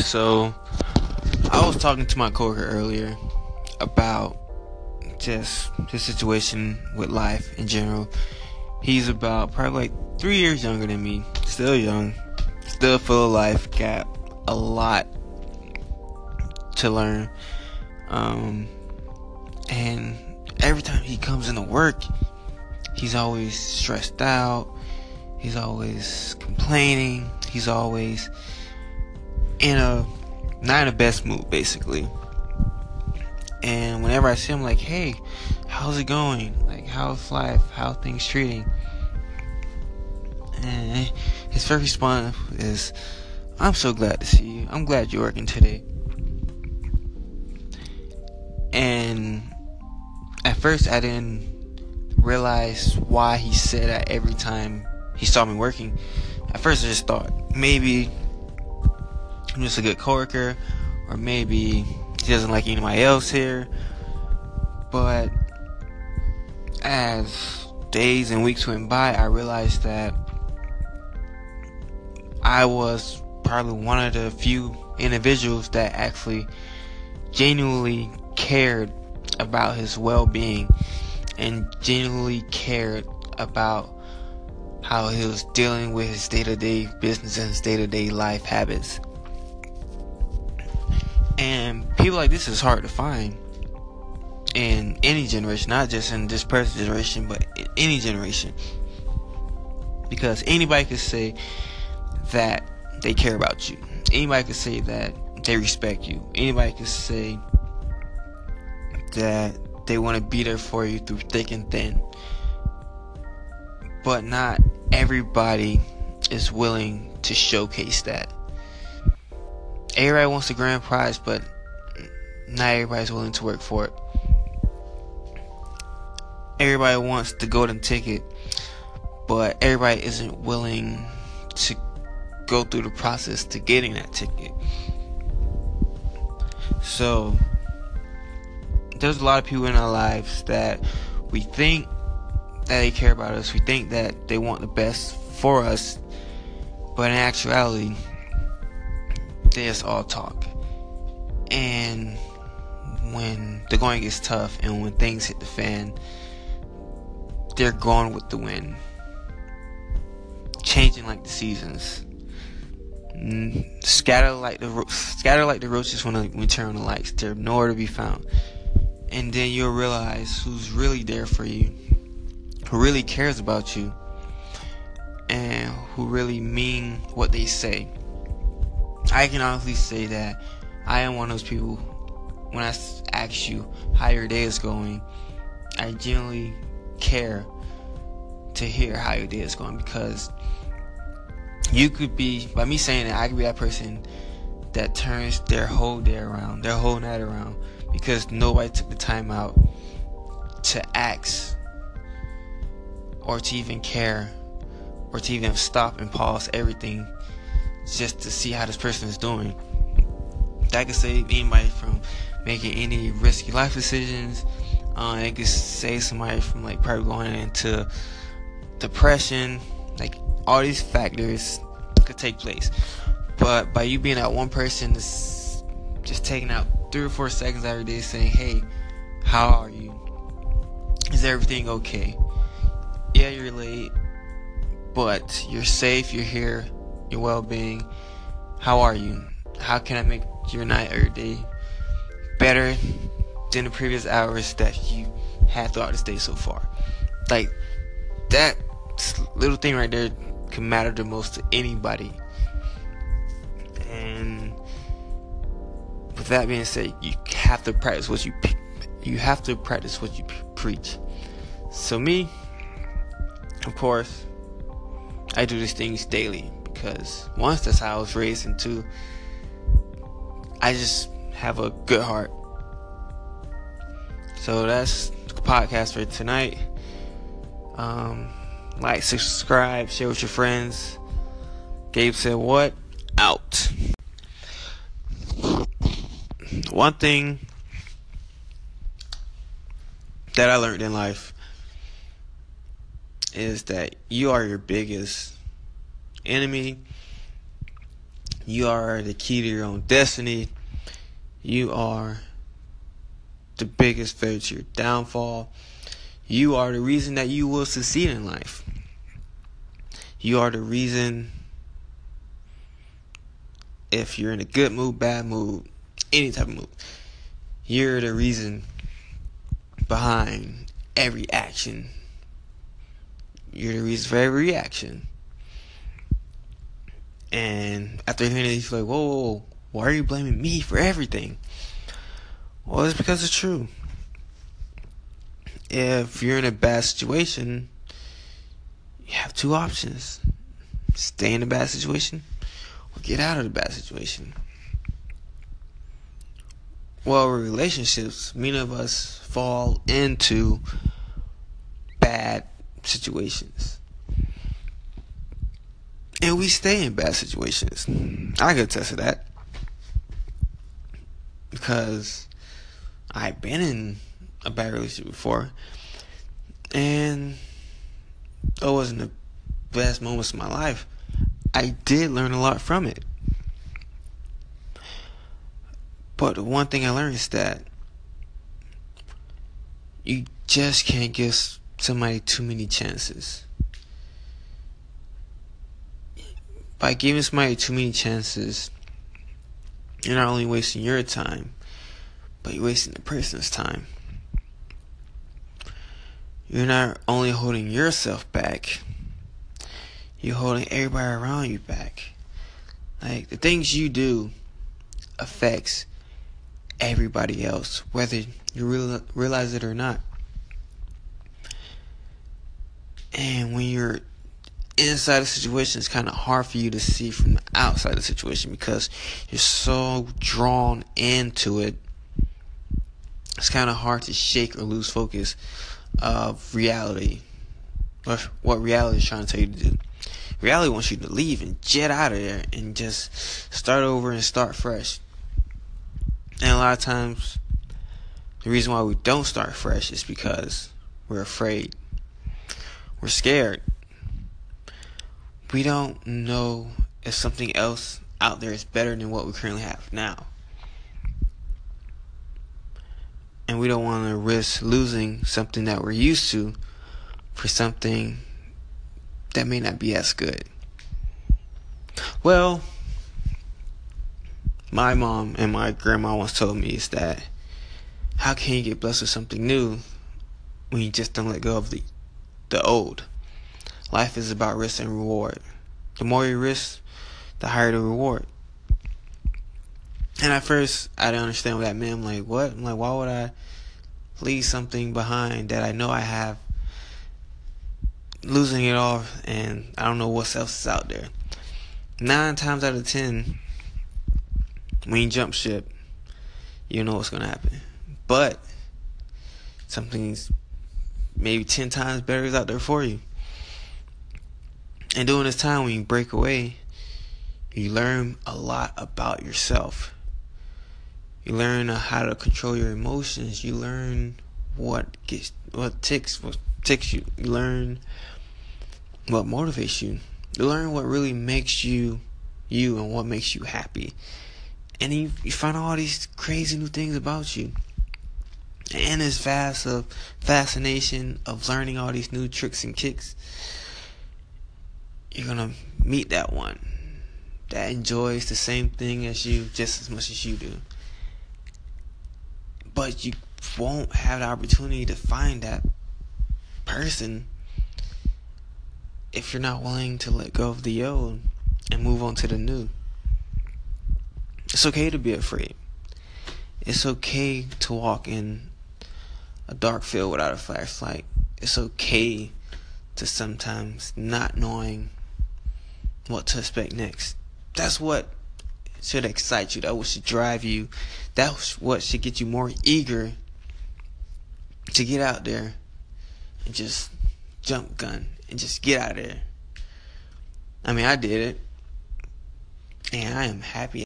So, I was talking to my coworker earlier about just his situation with life in general. He's about probably like three years younger than me, still young, still full of life, got a lot to learn. Um, and every time he comes into work, he's always stressed out. He's always complaining. He's always in a not in the best mood, basically. And whenever I see him, like, hey, how's it going? Like, how's life? How things treating? And his first response is, I'm so glad to see you. I'm glad you're working today. And at first, I didn't realize why he said that every time he saw me working. At first, I just thought maybe I'm just a good coworker, or maybe he doesn't like anybody else here. But as days and weeks went by, I realized that I was probably one of the few individuals that actually genuinely cared about his well being and genuinely cared about how he was dealing with his day to day business and his day to day life habits. And people like this is hard to find in any generation, not just in this person's generation, but in any generation. Because anybody could say that they care about you. Anybody could say that they respect you. Anybody could say that they want to be there for you through thick and thin. But not everybody is willing to showcase that. Everybody wants the grand prize, but not everybody's willing to work for it. Everybody wants the golden ticket, but everybody isn't willing to go through the process to getting that ticket. So, there's a lot of people in our lives that we think that they care about us. We think that they want the best for us, but in actuality, they just all talk. And when the going gets tough and when things hit the fan, they're gone with the wind, changing like the seasons. Scatter like the scatter like the roaches when we turn on the lights. They're nowhere to be found and then you'll realize who's really there for you, who really cares about you, and who really mean what they say. I can honestly say that I am one of those people. When I ask you how your day is going, I genuinely care to hear how your day is going because you could be by me saying that I could be that person that turns their whole day around, their whole night around because nobody took the time out to ask or to even care or to even stop and pause everything just to see how this person is doing. That could save anybody from making any risky life decisions. Uh, it could save somebody from like probably going into depression. Like all these factors could take place. But by you being that one person that's just taking out three or four seconds every day saying, Hey, how are you? Is everything okay? Yeah, you're late, but you're safe, you're here, your well being. How are you? How can I make your night or your day better than the previous hours that you had throughout this day so far? Like, that little thing right there can matter the most to anybody. And with that being said, you have to practice what you you have to practice what you preach. So me, of course, I do these things daily because once that's how I was raised, and two, I just have a good heart. So that's the podcast for tonight. Um, like, subscribe, share with your friends. Gabe said, "What out." one thing that I learned in life is that you are your biggest enemy You are the key to your own destiny. You are the biggest failure to your downfall. You are the reason that you will succeed in life. You are the reason if you're in a good mood, bad mood, any type of mood. You're the reason behind every action. You're the reason for every reaction. And after hearing it, you're like, whoa, whoa, whoa, why are you blaming me for everything? Well, it's because it's true. If you're in a bad situation, you have two options stay in a bad situation or get out of the bad situation. Well, relationships, many of us fall into bad situations. And we stay in bad situations. I can attest to that. Because I've been in a bad relationship before. And it wasn't the best moments of my life. I did learn a lot from it. But one thing I learned is that you just can't give somebody too many chances. By giving somebody too many chances, you're not only wasting your time, but you're wasting the person's time. You're not only holding yourself back, you're holding everybody around you back. Like the things you do affects everybody else, whether you real, realize it or not. And when you're inside a situation, it's kind of hard for you to see from the outside the situation because you're so drawn into it. It's kind of hard to shake or lose focus of reality. Or what reality is trying to tell you to do. Reality wants you to leave and jet out of there and just start over and start fresh. And a lot of times, the reason why we don't start fresh is because we're afraid. We're scared. We don't know if something else out there is better than what we currently have now. And we don't want to risk losing something that we're used to for something that may not be as good. Well, my mom and my grandma once told me is that how can you get blessed with something new when you just don't let go of the the old? Life is about risk and reward. The more you risk, the higher the reward. And at first, I didn't understand what that meant. I'm like, what? I'm like, why would I leave something behind that I know I have, losing it all, and I don't know what else is out there? Nine times out of ten, when you jump ship, you know what's gonna happen. But something's maybe ten times better is out there for you. And during this time when you break away, you learn a lot about yourself. You learn how to control your emotions. You learn what gets what ticks what ticks you. You learn what motivates you. You learn what really makes you you and what makes you happy and you, you find all these crazy new things about you. And this vast of fascination of learning all these new tricks and kicks, you're gonna meet that one that enjoys the same thing as you just as much as you do. But you won't have the opportunity to find that person if you're not willing to let go of the old and move on to the new. It's okay to be afraid. It's okay to walk in a dark field without a flashlight. It's okay to sometimes not knowing what to expect next. That's what should excite you. That what should drive you. That's what should get you more eager to get out there and just jump gun and just get out there. I mean, I did it. And I am happy